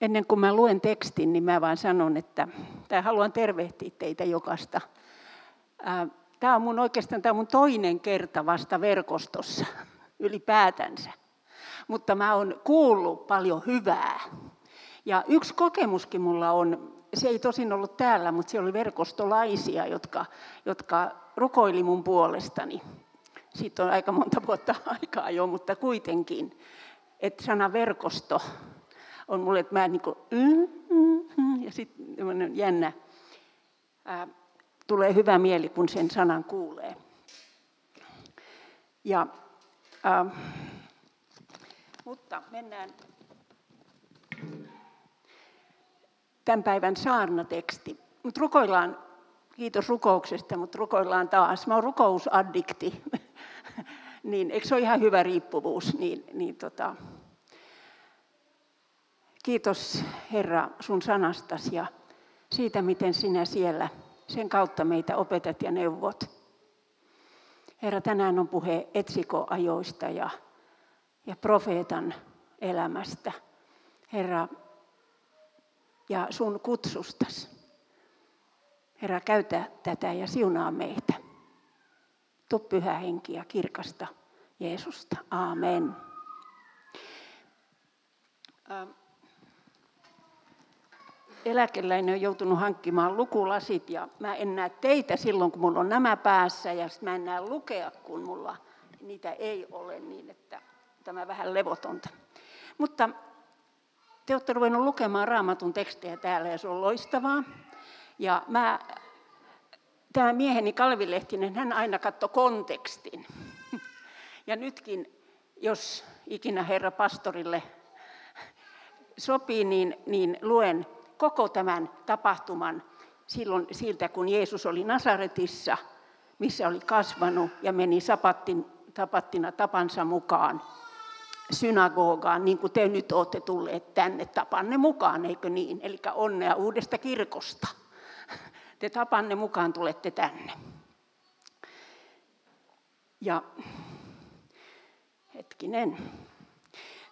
Ennen kuin mä luen tekstin, niin mä vaan sanon, että tai haluan tervehtiä teitä jokasta. Tämä on mun oikeastaan tämä on mun toinen kerta vasta verkostossa ylipäätänsä. Mutta mä oon kuullut paljon hyvää. Ja yksi kokemuskin mulla on, se ei tosin ollut täällä, mutta siellä oli verkostolaisia, jotka, jotka rukoili mun puolestani. Siitä on aika monta vuotta aikaa jo, mutta kuitenkin. Että sana verkosto on mulle, että mä niin kuin, mm, mm, mm, ja sitten jännä, ää, tulee hyvä mieli, kun sen sanan kuulee. Ja, ää, mutta mennään tämän päivän saarnateksti. Mut rukoillaan, kiitos rukouksesta, mutta rukoillaan taas. Mä oon rukousaddikti, niin eikö se ole ihan hyvä riippuvuus? Niin, niin tota, Kiitos Herra sun sanastas ja siitä, miten sinä siellä sen kautta meitä opetat ja neuvot. Herra, tänään on puhe etsikoajoista ja, ja profeetan elämästä. Herra, ja sun kutsustas. Herra, käytä tätä ja siunaa meitä. Tu pyhä henki ja kirkasta Jeesusta. Amen. Ähm eläkeläinen on joutunut hankkimaan lukulasit ja mä en näe teitä silloin, kun mulla on nämä päässä ja mä en näe lukea, kun mulla niitä ei ole niin, että tämä vähän levotonta. Mutta te olette ruvennut lukemaan raamatun tekstejä täällä ja se on loistavaa. Ja mä, tämä mieheni Kalvi Lehtinen, hän aina katsoi kontekstin. Ja nytkin, jos ikinä herra pastorille sopii, niin, niin luen koko tämän tapahtuman silloin siltä, kun Jeesus oli Nasaretissa, missä oli kasvanut ja meni sapattin, tapattina tapansa mukaan synagogaan, niin kuin te nyt olette tulleet tänne tapanne mukaan, eikö niin? Eli onnea uudesta kirkosta. Te tapanne mukaan tulette tänne. Ja hetkinen.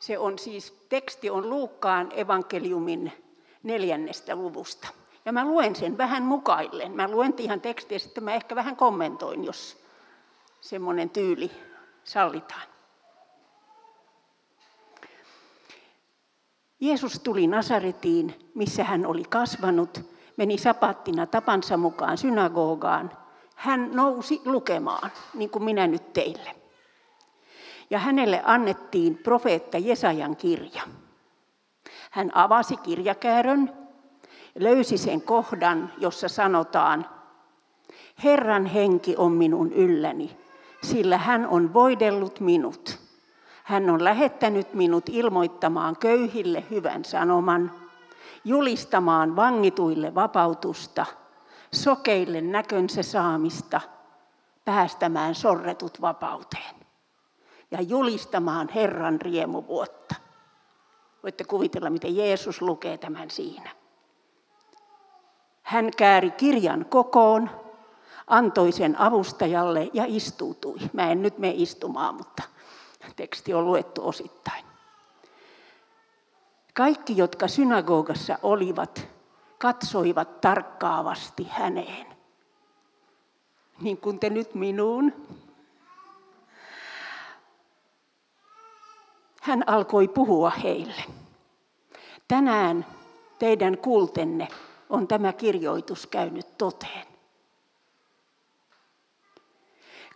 Se on siis, teksti on Luukkaan evankeliumin neljännestä luvusta. Ja mä luen sen vähän mukaillen. Mä luen ihan tekstiä, sitten mä ehkä vähän kommentoin, jos semmoinen tyyli sallitaan. Jeesus tuli Nasaretiin, missä hän oli kasvanut, meni sapattina tapansa mukaan synagogaan. Hän nousi lukemaan, niin kuin minä nyt teille. Ja hänelle annettiin profeetta Jesajan kirja. Hän avasi kirjakäärön, löysi sen kohdan, jossa sanotaan, Herran henki on minun ylläni, sillä hän on voidellut minut. Hän on lähettänyt minut ilmoittamaan köyhille hyvän sanoman, julistamaan vangituille vapautusta, sokeille näkönsä saamista, päästämään sorretut vapauteen ja julistamaan Herran riemuvuotta. Voitte kuvitella, miten Jeesus lukee tämän siinä. Hän kääri kirjan kokoon, antoi sen avustajalle ja istuutui. Mä en nyt mene istumaan, mutta teksti on luettu osittain. Kaikki, jotka synagogassa olivat, katsoivat tarkkaavasti häneen. Niin kuin te nyt minuun. Hän alkoi puhua heille. Tänään teidän kuultenne on tämä kirjoitus käynyt toteen.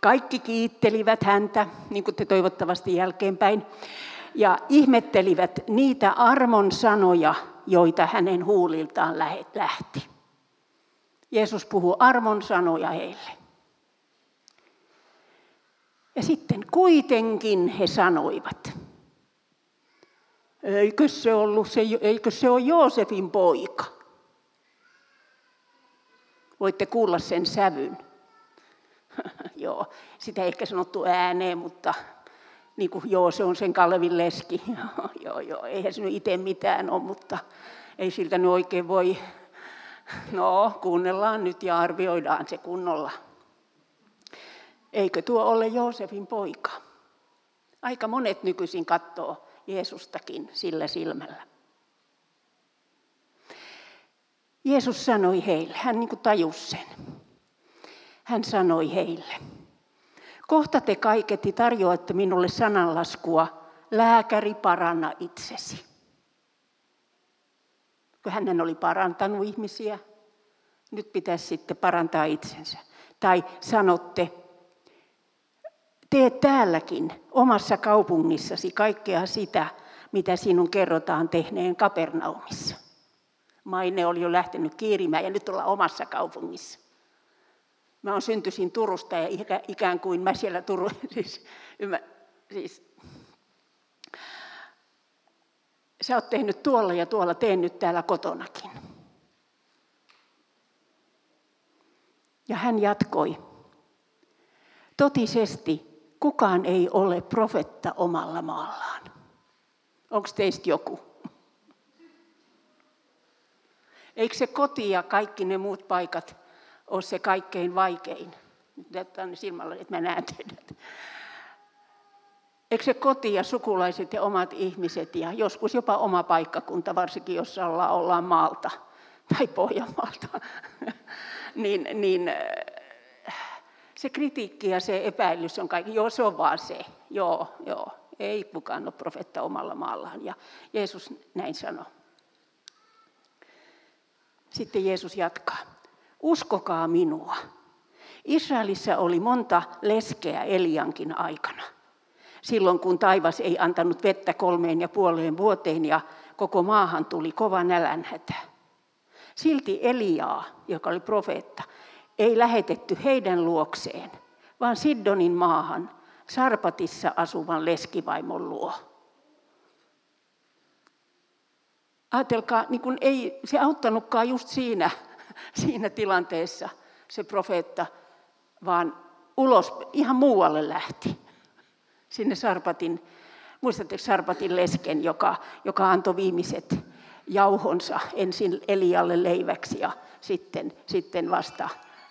Kaikki kiittelivät häntä, niin kuin te toivottavasti jälkeenpäin, ja ihmettelivät niitä armon sanoja, joita hänen huuliltaan lähti. Jeesus puhuu armon sanoja heille. Ja sitten kuitenkin he sanoivat, Eikö se ollut se, eikö se ole Joosefin poika? Voitte kuulla sen sävyn. joo, sitä ei ehkä sanottu ääneen, mutta niin kuin, joo, se on sen Kalevin leski. joo, joo, eihän se nyt itse mitään ole, mutta ei siltä nyt oikein voi. No, kuunnellaan nyt ja arvioidaan se kunnolla. Eikö tuo ole Joosefin poika? Aika monet nykyisin katsoo Jeesustakin sillä silmällä. Jeesus sanoi heille, hän niin kuin tajusi sen. Hän sanoi heille, kohta te kaiketi tarjoatte minulle sananlaskua, lääkäri paranna itsesi. Kun hänen oli parantanut ihmisiä, nyt pitäisi sitten parantaa itsensä. Tai sanotte, tee täälläkin omassa kaupungissasi kaikkea sitä, mitä sinun kerrotaan tehneen Kapernaumissa. Maine oli jo lähtenyt kiirimään ja nyt ollaan omassa kaupungissa. Mä olen syntyisin Turusta ja ikään kuin mä siellä Turu, siis, ymmär, siis sä oot tehnyt tuolla ja tuolla, teen nyt täällä kotonakin. Ja hän jatkoi, totisesti kukaan ei ole profetta omalla maallaan. Onko teistä joku? Eikö se koti ja kaikki ne muut paikat ole se kaikkein vaikein? Nyt tänne silmällä, että mä näen teidät. Eikö se koti ja sukulaiset ja omat ihmiset ja joskus jopa oma paikkakunta, varsinkin jos ollaan, ollaan maalta tai Pohjanmaalta, niin, niin se kritiikki ja se epäilys on kaikki, joo se on vaan se, joo, joo, ei kukaan ole profetta omalla maallaan. Ja Jeesus näin sanoi. Sitten Jeesus jatkaa. Uskokaa minua. Israelissa oli monta leskeä Eliankin aikana. Silloin kun taivas ei antanut vettä kolmeen ja puoleen vuoteen ja koko maahan tuli kova nälänhätä. Silti Eliaa, joka oli profeetta, ei lähetetty heidän luokseen, vaan Siddonin maahan, Sarpatissa asuvan leskivaimon luo. Ajatelkaa, niin kun ei se auttanutkaan just siinä, siinä tilanteessa se profeetta, vaan ulos ihan muualle lähti. Sinne Sarpatin, muistatteko Sarpatin lesken, joka, joka antoi viimeiset jauhonsa ensin Elialle leiväksi ja sitten, sitten vasta,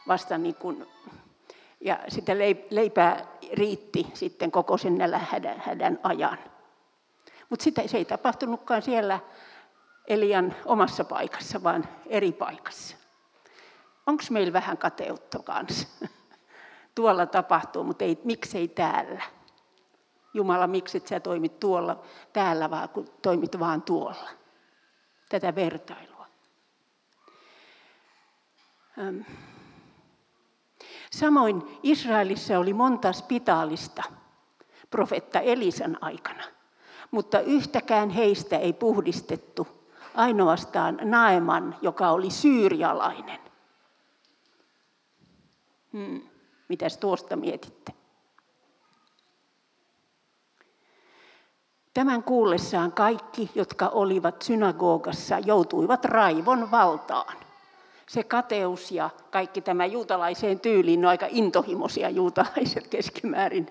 vasta niin kuin, ja sitä leipää riitti sitten koko sen hädän, hädän ajan. Mutta sitä se ei tapahtunutkaan siellä Elian omassa paikassa, vaan eri paikassa. Onko meillä vähän kateutta kanssa? Tuolla tapahtuu, mutta ei, miksei täällä? Jumala, miksi et sä toimit tuolla, täällä, vaan kun toimit vaan tuolla? Tätä vertailua. Samoin Israelissa oli monta spitaalista profetta Elisan aikana, mutta yhtäkään heistä ei puhdistettu, ainoastaan Naeman, joka oli syyrialainen. Hmm. Mitäs tuosta mietitte? Tämän kuullessaan kaikki, jotka olivat synagogassa, joutuivat raivon valtaan. Se kateus ja kaikki tämä juutalaiseen tyyliin, ne aika intohimoisia juutalaiset keskimäärin,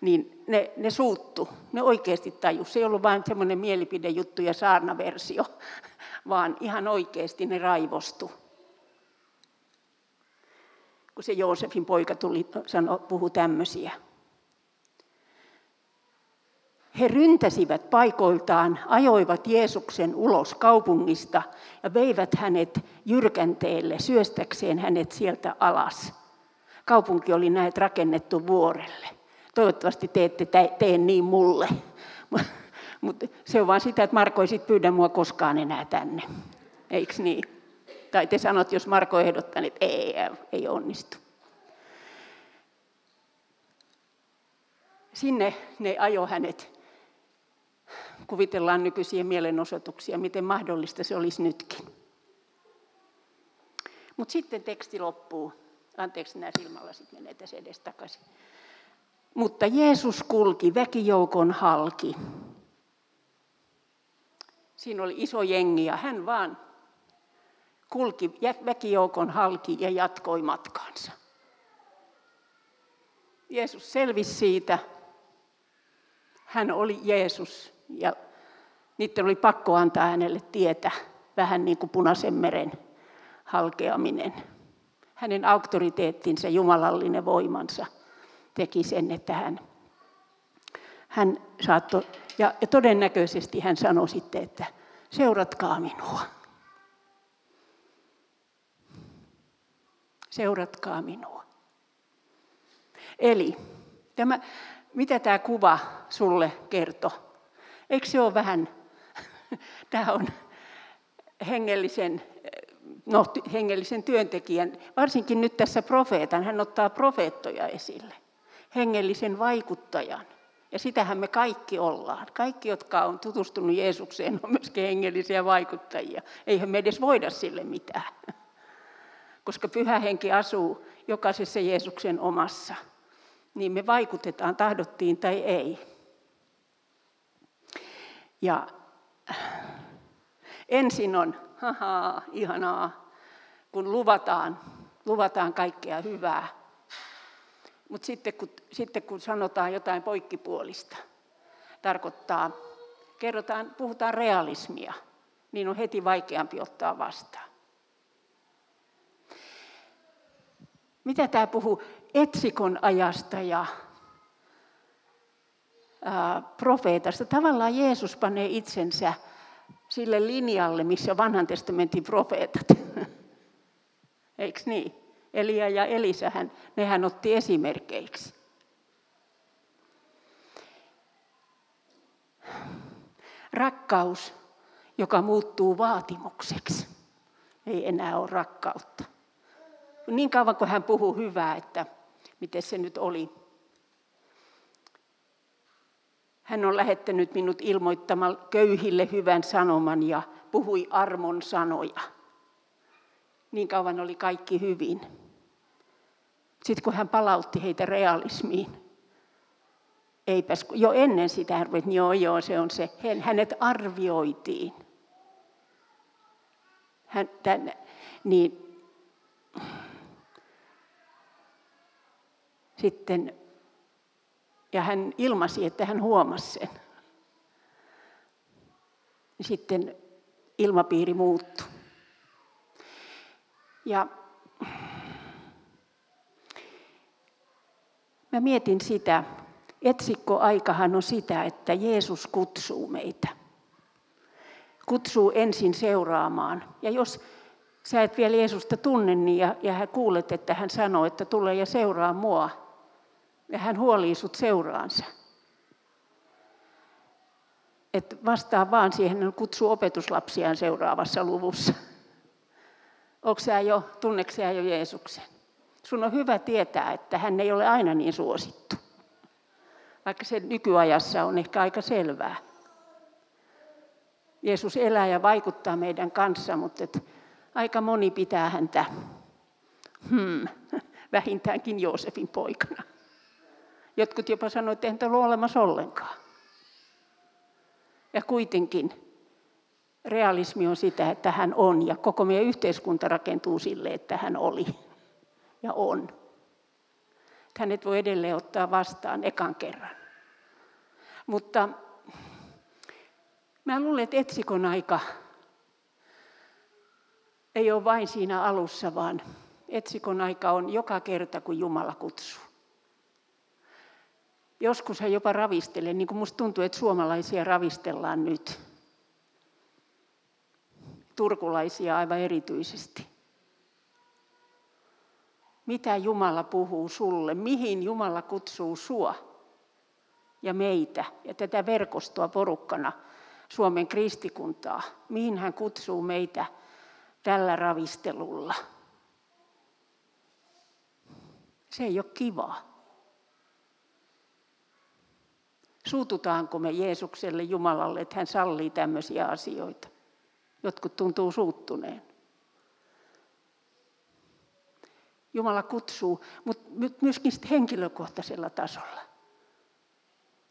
niin ne, ne suuttu. Ne oikeasti tajus. Se ei ollut vain semmoinen mielipidejuttu ja saarnaversio, vaan ihan oikeasti ne raivostu. Kun se Joosefin poika tuli, sano, puhu tämmöisiä. He ryntäsivät paikoiltaan, ajoivat Jeesuksen ulos kaupungista ja veivät hänet jyrkänteelle syöstäkseen hänet sieltä alas. Kaupunki oli näet rakennettu vuorelle. Toivottavasti te ette tee niin mulle. Mutta se on vaan sitä, että Marko ei sit pyydä mua koskaan enää tänne. Eikö niin? Tai te sanot, jos Marko ehdottaa, että ei, ei onnistu. Sinne ne ajo hänet kuvitellaan nykyisiä mielenosoituksia, miten mahdollista se olisi nytkin. Mutta sitten teksti loppuu. Anteeksi, nämä silmälasit menee tässä edes takaisin. Mutta Jeesus kulki väkijoukon halki. Siinä oli iso jengi ja hän vaan kulki väkijoukon halki ja jatkoi matkaansa. Jeesus selvisi siitä. Hän oli Jeesus ja niiden oli pakko antaa hänelle tietä, vähän niin kuin punaisen meren halkeaminen. Hänen auktoriteettinsa, jumalallinen voimansa teki sen, että hän, hän saattoi, ja, ja todennäköisesti hän sanoi sitten, että seuratkaa minua. Seuratkaa minua. Eli tämä, mitä tämä kuva sulle kertoo? Eikö se ole vähän, tämä on hengellisen, no, hengellisen työntekijän, varsinkin nyt tässä profeetan, hän ottaa profeettoja esille, hengellisen vaikuttajan. Ja sitähän me kaikki ollaan. Kaikki, jotka on tutustunut Jeesukseen, on myöskin hengellisiä vaikuttajia. Eihän me edes voida sille mitään. Koska pyhä henki asuu jokaisessa Jeesuksen omassa. Niin me vaikutetaan, tahdottiin tai ei. Ja ensin on, haha, ihanaa, kun luvataan, luvataan kaikkea hyvää. Mutta sitten kun, sitten kun sanotaan jotain poikkipuolista, tarkoittaa, kerrotaan, puhutaan realismia, niin on heti vaikeampi ottaa vastaan. Mitä tämä puhuu etsikon ajasta ja profeetasta? Tavallaan Jeesus panee itsensä sille linjalle, missä vanhan testamentin profeetat. Eikö niin? Elia ja Elisähän, nehän otti esimerkkeiksi. Rakkaus, joka muuttuu vaatimukseksi, ei enää ole rakkautta. Niin kauan kuin hän puhuu hyvää, että miten se nyt oli. Hän on lähettänyt minut ilmoittamaan köyhille hyvän sanoman ja puhui armon sanoja. Niin kauan oli kaikki hyvin. Sitten kun hän palautti heitä realismiin, eipäs, jo ennen sitä hän että joo, joo, se on se. Hänet arvioitiin. Hän, tämän, niin, sitten, ja hän ilmasi, että hän huomasi sen. Sitten ilmapiiri muuttui. Ja Mä mietin sitä, etsikkoaikahan on sitä, että Jeesus kutsuu meitä. Kutsuu ensin seuraamaan. Ja jos sä et vielä Jeesusta tunne, niin ja, ja hän kuulet, että hän sanoo, että tule ja seuraa mua. Ja hän huolii sut seuraansa. Että vastaa vaan siihen, hän kutsuu opetuslapsiaan seuraavassa luvussa. Onko jo, tunneeko jo Jeesuksen? sun on hyvä tietää, että hän ei ole aina niin suosittu. Vaikka se nykyajassa on ehkä aika selvää. Jeesus elää ja vaikuttaa meidän kanssa, mutta et aika moni pitää häntä hmm, vähintäänkin Joosefin poikana. Jotkut jopa sanoivat, että ei ole olemassa ollenkaan. Ja kuitenkin realismi on sitä, että hän on, ja koko meidän yhteiskunta rakentuu sille, että hän oli ja on. Hänet voi edelleen ottaa vastaan ekan kerran. Mutta mä luulen, että etsikon aika ei ole vain siinä alussa, vaan etsikon aika on joka kerta, kun Jumala kutsuu. Joskus hän jopa ravistelee, niin kuin musta tuntuu, että suomalaisia ravistellaan nyt. Turkulaisia aivan erityisesti mitä Jumala puhuu sulle, mihin Jumala kutsuu sua ja meitä ja tätä verkostoa porukkana Suomen kristikuntaa, mihin hän kutsuu meitä tällä ravistelulla. Se ei ole kivaa. Suututaanko me Jeesukselle, Jumalalle, että hän sallii tämmöisiä asioita? Jotkut tuntuu suuttuneen. Jumala kutsuu, mutta myöskin henkilökohtaisella tasolla.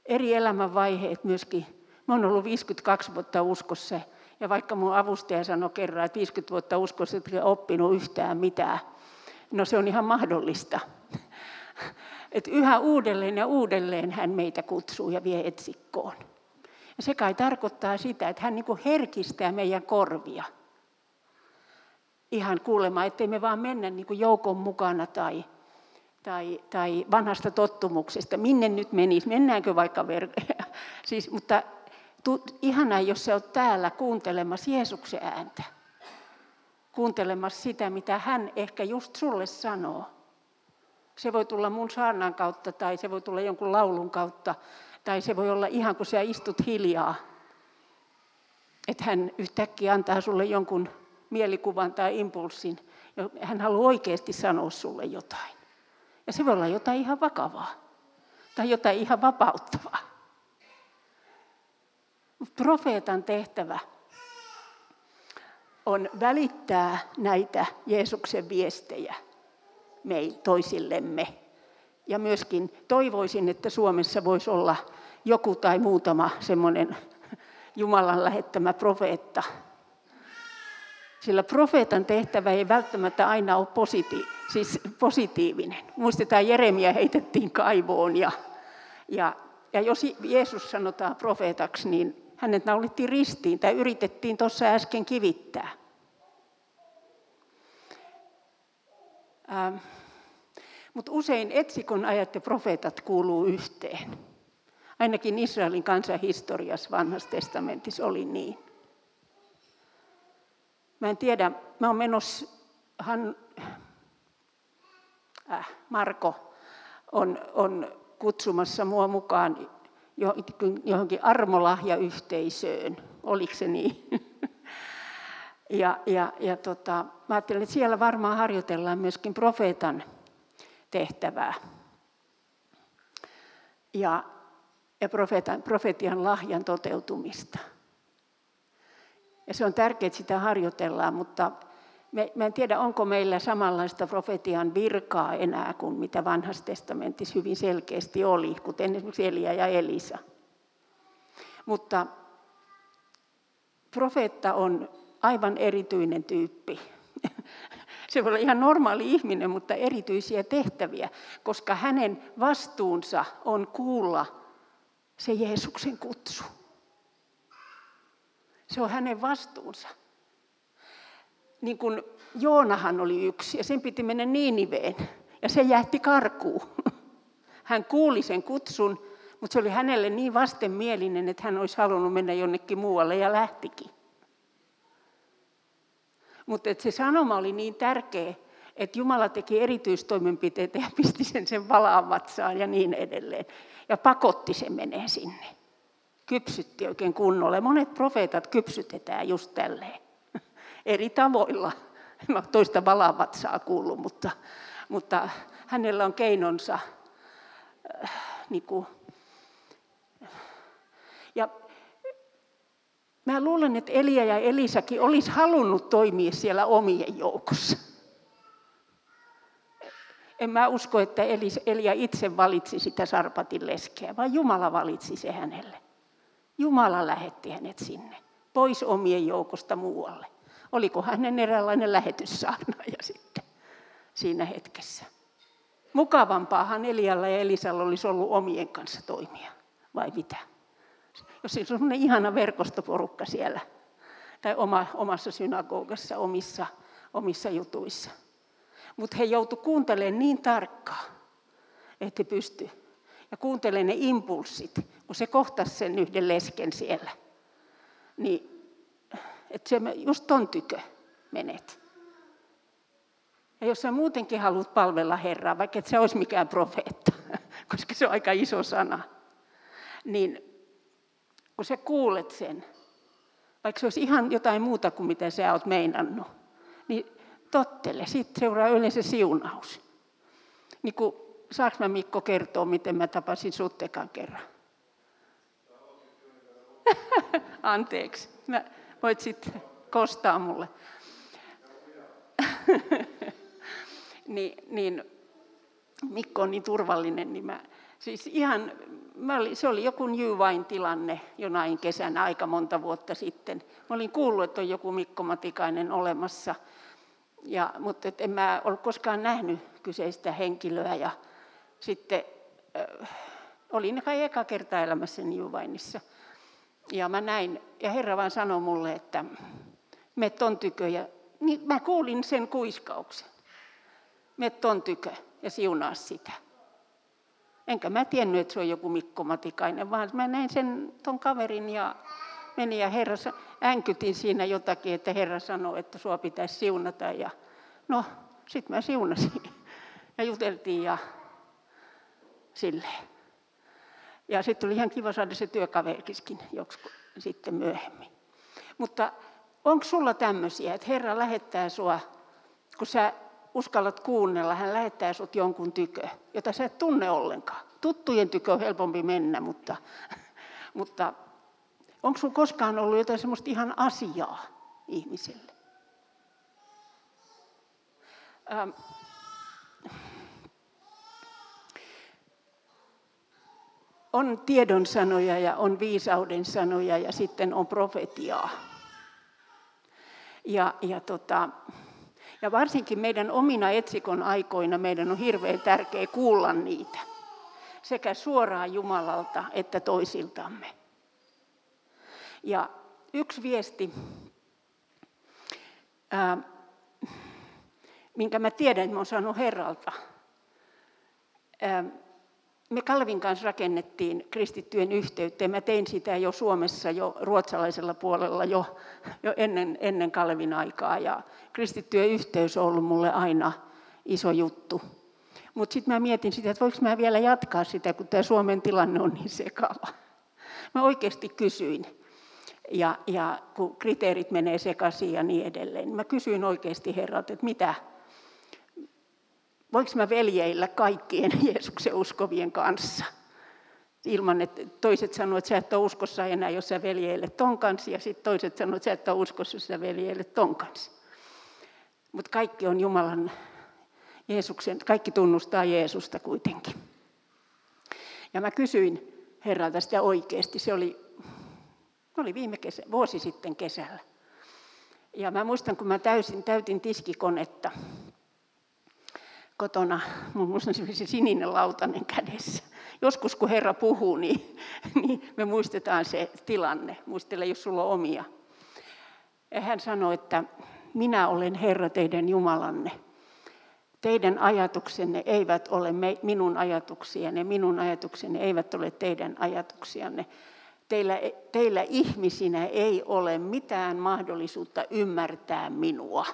Eri elämänvaiheet myöskin. Mä oon ollut 52 vuotta uskossa ja vaikka mun avustaja sanoi kerran, että 50 vuotta uskossa et oppinut yhtään mitään, no se on ihan mahdollista. Et yhä uudelleen ja uudelleen hän meitä kutsuu ja vie etsikkoon. Ja se kai tarkoittaa sitä, että hän niin herkistää meidän korvia ihan kuulemaan, ettei me vaan mennä niin kuin joukon mukana tai, tai, tai vanhasta tottumuksesta. Minne nyt menisi? Mennäänkö vaikka ver- siis, Mutta tu, ihanaa, jos sä oot täällä kuuntelemassa Jeesuksen ääntä. kuuntelemassa sitä, mitä hän ehkä just sulle sanoo. Se voi tulla mun saarnan kautta tai se voi tulla jonkun laulun kautta tai se voi olla ihan kun sä istut hiljaa. Että hän yhtäkkiä antaa sulle jonkun mielikuvan tai impulssin. Hän haluaa oikeasti sanoa sulle jotain. Ja se voi olla jotain ihan vakavaa tai jotain ihan vapauttavaa. Profeetan tehtävä on välittää näitä Jeesuksen viestejä meille toisillemme. Ja myöskin toivoisin, että Suomessa voisi olla joku tai muutama semmoinen Jumalan lähettämä profeetta. Sillä profeetan tehtävä ei välttämättä aina ole positi- siis positiivinen. Muistetaan, Jeremia heitettiin kaivoon ja, ja, ja jos Jeesus sanotaan profeetaksi, niin hänet naulittiin ristiin tai yritettiin tuossa äsken kivittää. Ähm, Mutta usein etsikon ajat ja profeetat kuuluu yhteen. Ainakin Israelin kansan historiassa vanhassa testamentissa oli niin. Mä en tiedä, mä oon menossa, Han, äh, Marko on, on kutsumassa mua mukaan johonkin armolahjayhteisöön. Oliko se niin? Ja, ja, ja tota, mä ajattelin, että siellä varmaan harjoitellaan myöskin profeetan tehtävää. Ja, ja profeetan, profetian lahjan toteutumista. Ja se on tärkeää, että sitä harjoitellaan, mutta me, mä en tiedä, onko meillä samanlaista profetian virkaa enää kuin mitä vanhassa testamentissa hyvin selkeästi oli, kuten esimerkiksi Elia ja Elisa. Mutta profeetta on aivan erityinen tyyppi. Se voi olla ihan normaali ihminen, mutta erityisiä tehtäviä, koska hänen vastuunsa on kuulla se Jeesuksen kutsu. Se on hänen vastuunsa. Niin kuin Joonahan oli yksi, ja sen piti mennä Niiniveen, ja se jähti karkuun. Hän kuuli sen kutsun, mutta se oli hänelle niin vastenmielinen, että hän olisi halunnut mennä jonnekin muualle ja lähtikin. Mutta se sanoma oli niin tärkeä, että Jumala teki erityistoimenpiteitä ja pisti sen sen valaan vatsaan ja niin edelleen. Ja pakotti sen menee sinne. Kypsytti oikein kunnolla. Monet profeetat kypsytetään just tälleen. Eri tavoilla. Mä toista valaan vatsaa kuullut, mutta, mutta hänellä on keinonsa. Äh, niin kuin. Ja Mä luulen, että Elia ja Elisakin olisi halunnut toimia siellä omien joukossa. En mä usko, että Elia itse valitsi sitä Sarpatin leskeä, vaan Jumala valitsi se hänelle. Jumala lähetti hänet sinne, pois omien joukosta muualle. Oliko hänen eräänlainen lähetyssaarnaaja sitten siinä hetkessä? Mukavampaahan Elialla ja Elisalla olisi ollut omien kanssa toimia, vai mitä? Jos siinä on sellainen ihana verkostoporukka siellä, tai oma, omassa synagogassa, omissa, omissa jutuissa. Mutta he joutu kuuntelemaan niin tarkkaan, että he pysty. Ja kuuntelee ne impulssit, kun se kohtasi sen yhden lesken siellä. Niin, että se just ton tykö menet. Ja jos sä muutenkin haluat palvella Herraa, vaikka et se olisi mikään profeetta, koska se on aika iso sana, niin kun sä kuulet sen, vaikka se olisi ihan jotain muuta kuin mitä sä oot meinannut, niin tottele, siitä seuraa yleensä siunaus. Niin kuin, saanko mä Mikko kertoa, miten mä tapasin suttekan kerran? Anteeksi, mä, voit sitten kostaa mulle. niin, niin, Mikko on niin turvallinen, niin mä, siis ihan olin, se oli joku New Wine-tilanne jonain kesänä aika monta vuotta sitten. Mä olin kuullut, että on joku Mikko Matikainen olemassa, ja, mutta et en mä ollut koskaan nähnyt kyseistä henkilöä. Ja sitten äh, olin kai eka kerta elämässä New Wineissa. Ja mä näin, ja Herra vaan sanoi mulle, että me ton tykö. Ja, niin mä kuulin sen kuiskauksen. Me ton tykö ja siunaa sitä. Enkä mä tiennyt, että se on joku Mikko Matikainen, vaan mä näin sen ton kaverin ja meni ja herra, änkytin siinä jotakin, että Herra sanoi, että sua pitäisi siunata. Ja no, sitten mä siunasin ja juteltiin ja silleen. Ja sitten oli ihan kiva saada se työkaverkiskin joskus sitten myöhemmin. Mutta onko sulla tämmöisiä, että Herra lähettää sua, kun sä uskallat kuunnella, hän lähettää sut jonkun tykö, jota sä et tunne ollenkaan. Tuttujen tykö on helpompi mennä, mutta, mutta onko sun koskaan ollut jotain semmoista ihan asiaa ihmiselle? Ähm, on tiedon sanoja ja on viisauden sanoja ja sitten on profetiaa. Ja, ja, tota, ja varsinkin meidän omina etsikon aikoina meidän on hirveän tärkeää kuulla niitä. Sekä suoraan Jumalalta että toisiltamme. Ja yksi viesti, ää, minkä mä tiedän, että mä olen saanut Herralta, ää, me Kalvin kanssa rakennettiin kristittyjen yhteyttä ja mä tein sitä jo Suomessa jo ruotsalaisella puolella jo, jo ennen, ennen Kalvin aikaa ja kristittyjen yhteys on ollut mulle aina iso juttu. Mutta sitten mä mietin sitä, että voiko mä vielä jatkaa sitä, kun tämä Suomen tilanne on niin sekava. Mä oikeasti kysyin, ja, ja kun kriteerit menee sekaisin ja niin edelleen, niin mä kysyin oikeasti herrat, että mitä, voinko mä veljeillä kaikkien Jeesuksen uskovien kanssa? Ilman, että toiset sanoivat, että sä et ole uskossa enää, jos sä veljeilet ton kanssa, ja sitten toiset sanoivat, että sä et ole uskossa, jos sä veljeilet ton kanssa. Mutta kaikki on Jumalan, Jeesuksen, kaikki tunnustaa Jeesusta kuitenkin. Ja mä kysyin Herralta sitä oikeasti, se oli, oli viime kesä, vuosi sitten kesällä. Ja mä muistan, kun mä täysin, täytin tiskikonetta, kotona, minulla on se sininen lautanen kädessä. Joskus kun Herra puhuu, niin, niin me muistetaan se tilanne. Muistele, jos sulla on omia. Ja hän sanoi, että minä olen Herra teidän Jumalanne. Teidän ajatuksenne eivät ole minun ajatuksiani, minun ajatukseni eivät ole teidän ajatuksianne. Teillä, teillä ihmisinä ei ole mitään mahdollisuutta ymmärtää minua.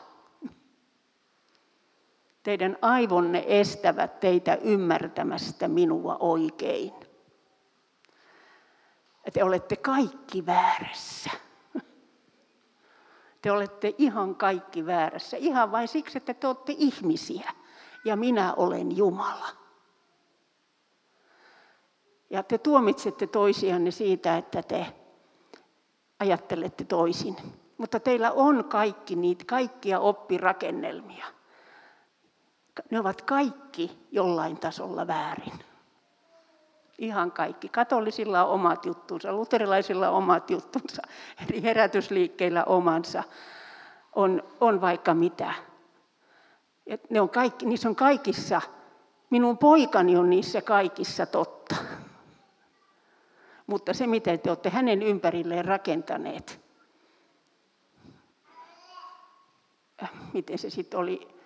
Teidän aivonne estävät teitä ymmärtämästä minua oikein. Te olette kaikki väärässä. Te olette ihan kaikki väärässä. Ihan vain siksi, että te olette ihmisiä. Ja minä olen Jumala. Ja te tuomitsette toisianne siitä, että te ajattelette toisin. Mutta teillä on kaikki niitä kaikkia oppirakennelmia ne ovat kaikki jollain tasolla väärin. Ihan kaikki. Katolisilla on omat juttunsa, luterilaisilla on omat juttunsa, eli herätysliikkeillä omansa. On, on vaikka mitä. Et ne on kaikki, niissä on kaikissa, minun poikani on niissä kaikissa totta. Mutta se, mitä te olette hänen ympärilleen rakentaneet, äh, miten se sitten oli,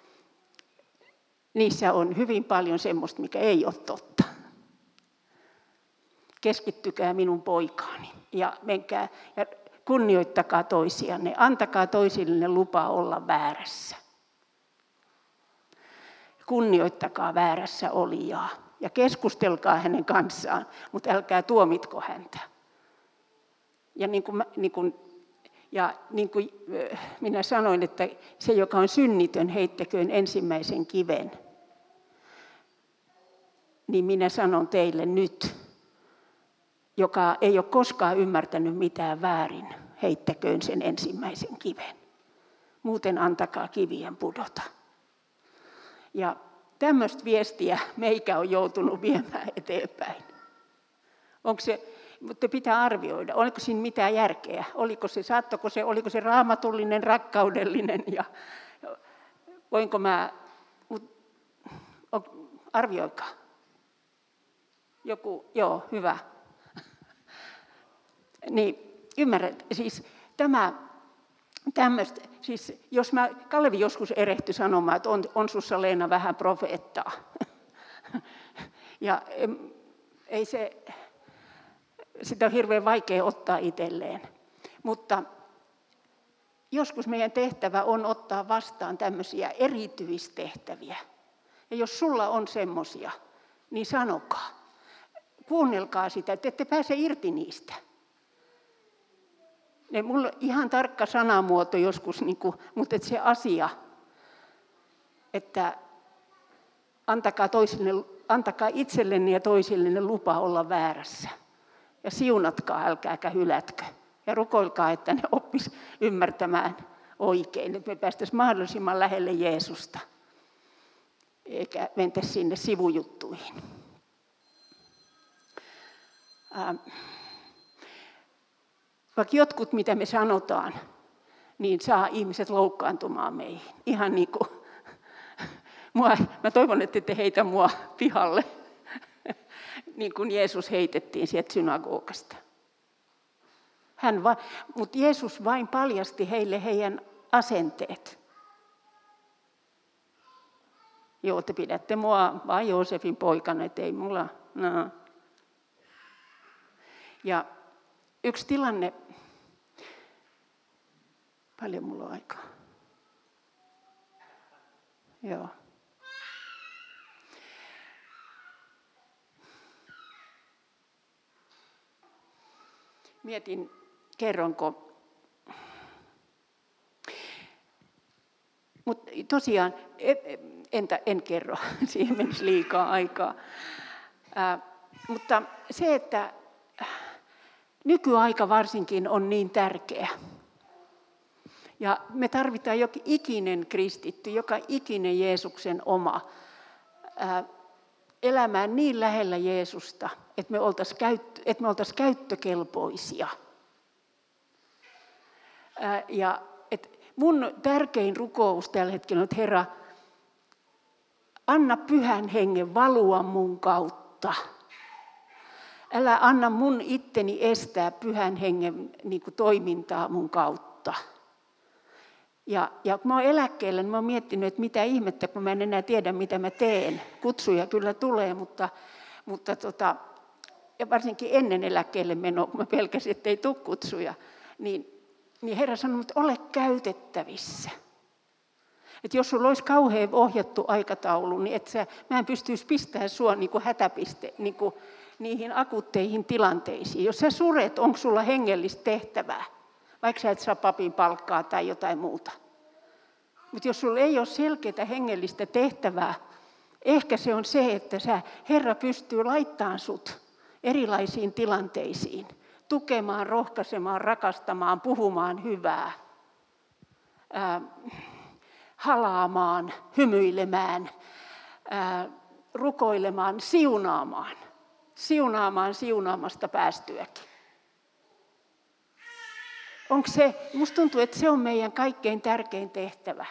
niissä on hyvin paljon semmoista, mikä ei ole totta. Keskittykää minun poikaani ja menkää ja kunnioittakaa toisianne. Antakaa toisille lupa olla väärässä. Kunnioittakaa väärässä olijaa ja keskustelkaa hänen kanssaan, mutta älkää tuomitko häntä. Ja niin kuin, niin kuin, ja niin kuin minä sanoin, että se, joka on synnitön, heittäköön ensimmäisen kiven niin minä sanon teille nyt, joka ei ole koskaan ymmärtänyt mitään väärin, heittäköön sen ensimmäisen kiven. Muuten antakaa kivien pudota. Ja tämmöistä viestiä meikä on joutunut viemään eteenpäin. Onko se, mutta pitää arvioida, oliko siinä mitään järkeä, oliko se, saattoko se, oliko se raamatullinen, rakkaudellinen ja voinko mä, arvioikaa. Joku, joo, hyvä. niin ymmärrät, siis tämä, tämmöistä, siis jos mä, Kalevi joskus erehty sanomaan, että on, on sussa Leena vähän profeettaa. ja ei se, sitä on hirveän vaikea ottaa itselleen. Mutta joskus meidän tehtävä on ottaa vastaan tämmöisiä erityistehtäviä. Ja jos sulla on semmoisia, niin sanokaa. Kuunnelkaa sitä, että ette pääse irti niistä. Ne, mulla ihan tarkka sanamuoto joskus, niin kuin, mutta että se asia, että antakaa, toisille, antakaa itsellenne ja toisillenne lupa olla väärässä. Ja siunatkaa, älkääkä hylätkö. Ja rukoilkaa, että ne oppis ymmärtämään oikein, että me päästäisiin mahdollisimman lähelle Jeesusta, eikä mentä sinne sivujuttuihin. Ähm. Vaikka jotkut, mitä me sanotaan, niin saa ihmiset loukkaantumaan meihin. Ihan niin kuin, mua, mä toivon, että te heitä mua pihalle, niin kuin Jeesus heitettiin sieltä synagogasta. Hän va, mutta Jeesus vain paljasti heille heidän asenteet. Joo, te pidätte mua vain Joosefin poikana, että ei mulla... No. Ja yksi tilanne, paljon mulla on aikaa. Joo. Mietin kerronko. Mutta tosiaan, e, e, entä, en kerro, siihen menisi liikaa aikaa. Ää, mutta se, että nykyaika varsinkin on niin tärkeä. Ja me tarvitaan jokin ikinen kristitty, joka ikinen Jeesuksen oma, ää, elämään niin lähellä Jeesusta, että me oltaisiin käyttö, että me oltaisiin käyttökelpoisia – ja et mun tärkein rukous tällä hetkellä on, että Herra, anna pyhän hengen valua mun kautta. Älä anna mun itteni estää pyhän hengen niin kuin, toimintaa mun kautta. Ja, ja kun mä oon eläkkeellä, niin mä oon miettinyt, että mitä ihmettä, kun mä en enää tiedä, mitä mä teen. Kutsuja kyllä tulee, mutta, mutta tota, ja varsinkin ennen eläkkeelle menoa, kun mä pelkäsin, että ei tule kutsuja, niin niin Herra sanoi, että ole käytettävissä. Että jos sulla olisi kauhean ohjattu aikataulu, niin et sä, mä en pystyisi pistämään sua niin kuin hätäpiste niin kuin niihin akuutteihin tilanteisiin. Jos sä suret, onko sulla hengellistä tehtävää, vaikka sä et saa papin palkkaa tai jotain muuta. Mutta jos sulla ei ole selkeää hengellistä tehtävää, ehkä se on se, että sä, Herra pystyy laittamaan sut erilaisiin tilanteisiin – tukemaan, rohkaisemaan, rakastamaan, puhumaan hyvää, ää, halaamaan, hymyilemään, ää, rukoilemaan, siunaamaan. Siunaamaan siunaamasta päästyäkin. Onko se, musta tuntuu, että se on meidän kaikkein tärkein tehtävä.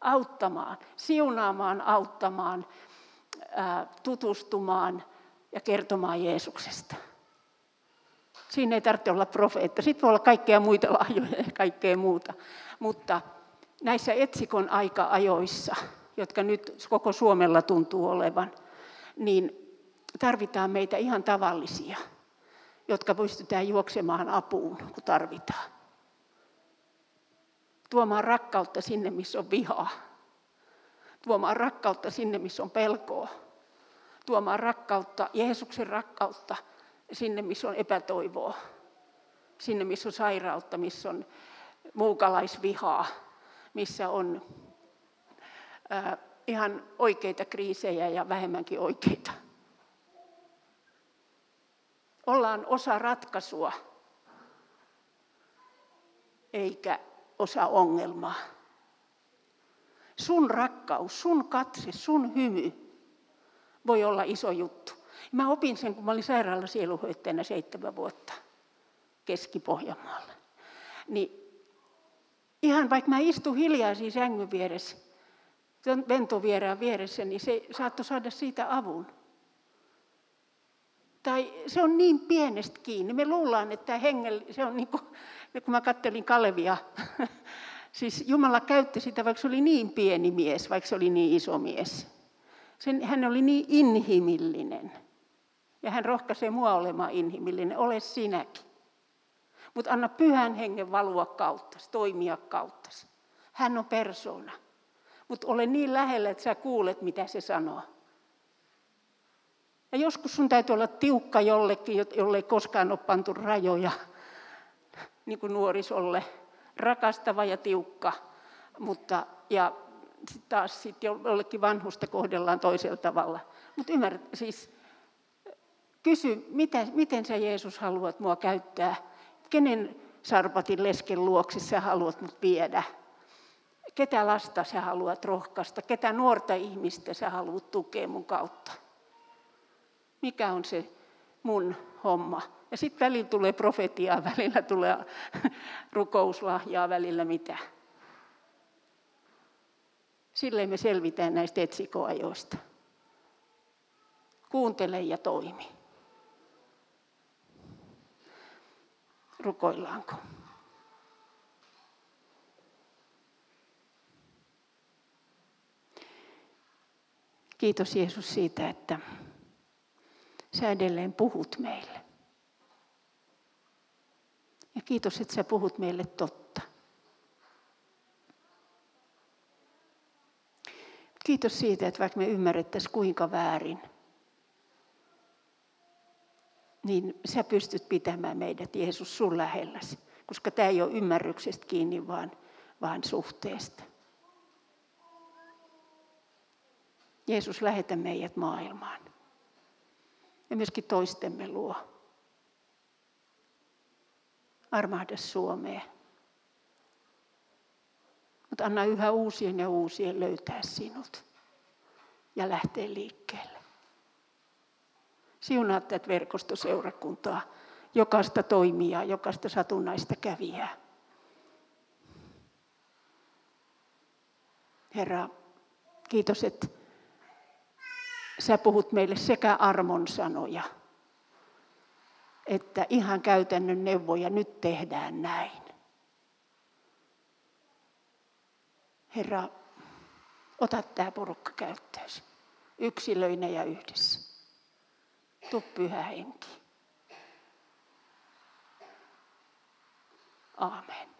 Auttamaan, siunaamaan, auttamaan, tutustumaan ja kertomaan Jeesuksesta. Siinä ei tarvitse olla profeetta. Sitten voi olla kaikkea muita lahjoja ja kaikkea muuta. Mutta näissä etsikon aika-ajoissa, jotka nyt koko Suomella tuntuu olevan, niin tarvitaan meitä ihan tavallisia, jotka pystytään juoksemaan apuun, kun tarvitaan. Tuomaan rakkautta sinne, missä on vihaa. Tuomaan rakkautta sinne, missä on pelkoa. Tuomaan rakkautta, Jeesuksen rakkautta sinne, missä on epätoivoa, sinne, missä on sairautta, missä on muukalaisvihaa, missä on ää, ihan oikeita kriisejä ja vähemmänkin oikeita. Ollaan osa ratkaisua, eikä osa ongelmaa. Sun rakkaus, sun katse, sun hymy voi olla iso juttu. Mä opin sen, kun mä olin sairaala sieluhoittajana seitsemän vuotta Keski-Pohjanmaalla. Niin ihan vaikka mä istun hiljaa siinä sängyn vieressä, ventovieraan vieressä, niin se saattoi saada siitä avun. Tai se on niin pienestä kiinni. Me luullaan, että hengel, se on niin kuin, kun mä kattelin Kalevia, siis Jumala käytti sitä, vaikka se oli niin pieni mies, vaikka se oli niin iso mies. Sen, hän oli niin inhimillinen. Ja hän rohkaisee mua olemaan inhimillinen, ole sinäkin. Mutta anna pyhän hengen valua kautta, toimia kautta. Hän on persona. Mutta ole niin lähellä, että sä kuulet, mitä se sanoo. Ja joskus sun täytyy olla tiukka jollekin, jolle ei koskaan ole pantu rajoja, niin kuin nuorisolle. Rakastava ja tiukka, mutta ja sitten taas sit jollekin vanhusta kohdellaan toisella tavalla. Mutta ymmärrät, siis kysy, mitä, miten sä Jeesus haluat mua käyttää? Kenen sarpatin lesken luoksi sä haluat mut viedä? Ketä lasta sä haluat rohkaista? Ketä nuorta ihmistä sä haluat tukea mun kautta? Mikä on se mun homma? Ja sitten välillä tulee profetiaa, välillä tulee rukouslahjaa, välillä mitä. Silleen me selvitään näistä etsikoajoista. Kuuntele ja toimi. Rukoillaanko? Kiitos Jeesus siitä, että sä edelleen puhut meille. Ja kiitos, että sä puhut meille totta. Kiitos siitä, että vaikka me ymmärrettäisiin kuinka väärin, niin sä pystyt pitämään meidät Jeesus sun lähelläsi, koska tämä ei ole ymmärryksestä kiinni, vaan, vaan suhteesta. Jeesus, lähetä meidät maailmaan ja myöskin toistemme luo. Armahda Suomea. Mutta anna yhä uusien ja uusien löytää sinut ja lähteä liikkeelle. Siunaa tätä verkostoseurakuntaa, jokaista toimijaa, jokaista satunnaista kävijää. Herra, kiitos, että sä puhut meille sekä armon sanoja, että ihan käytännön neuvoja, nyt tehdään näin. Herra, ota tämä porukka käyttöön, yksilöinä ja yhdessä. Tu pyhä henki. Amen.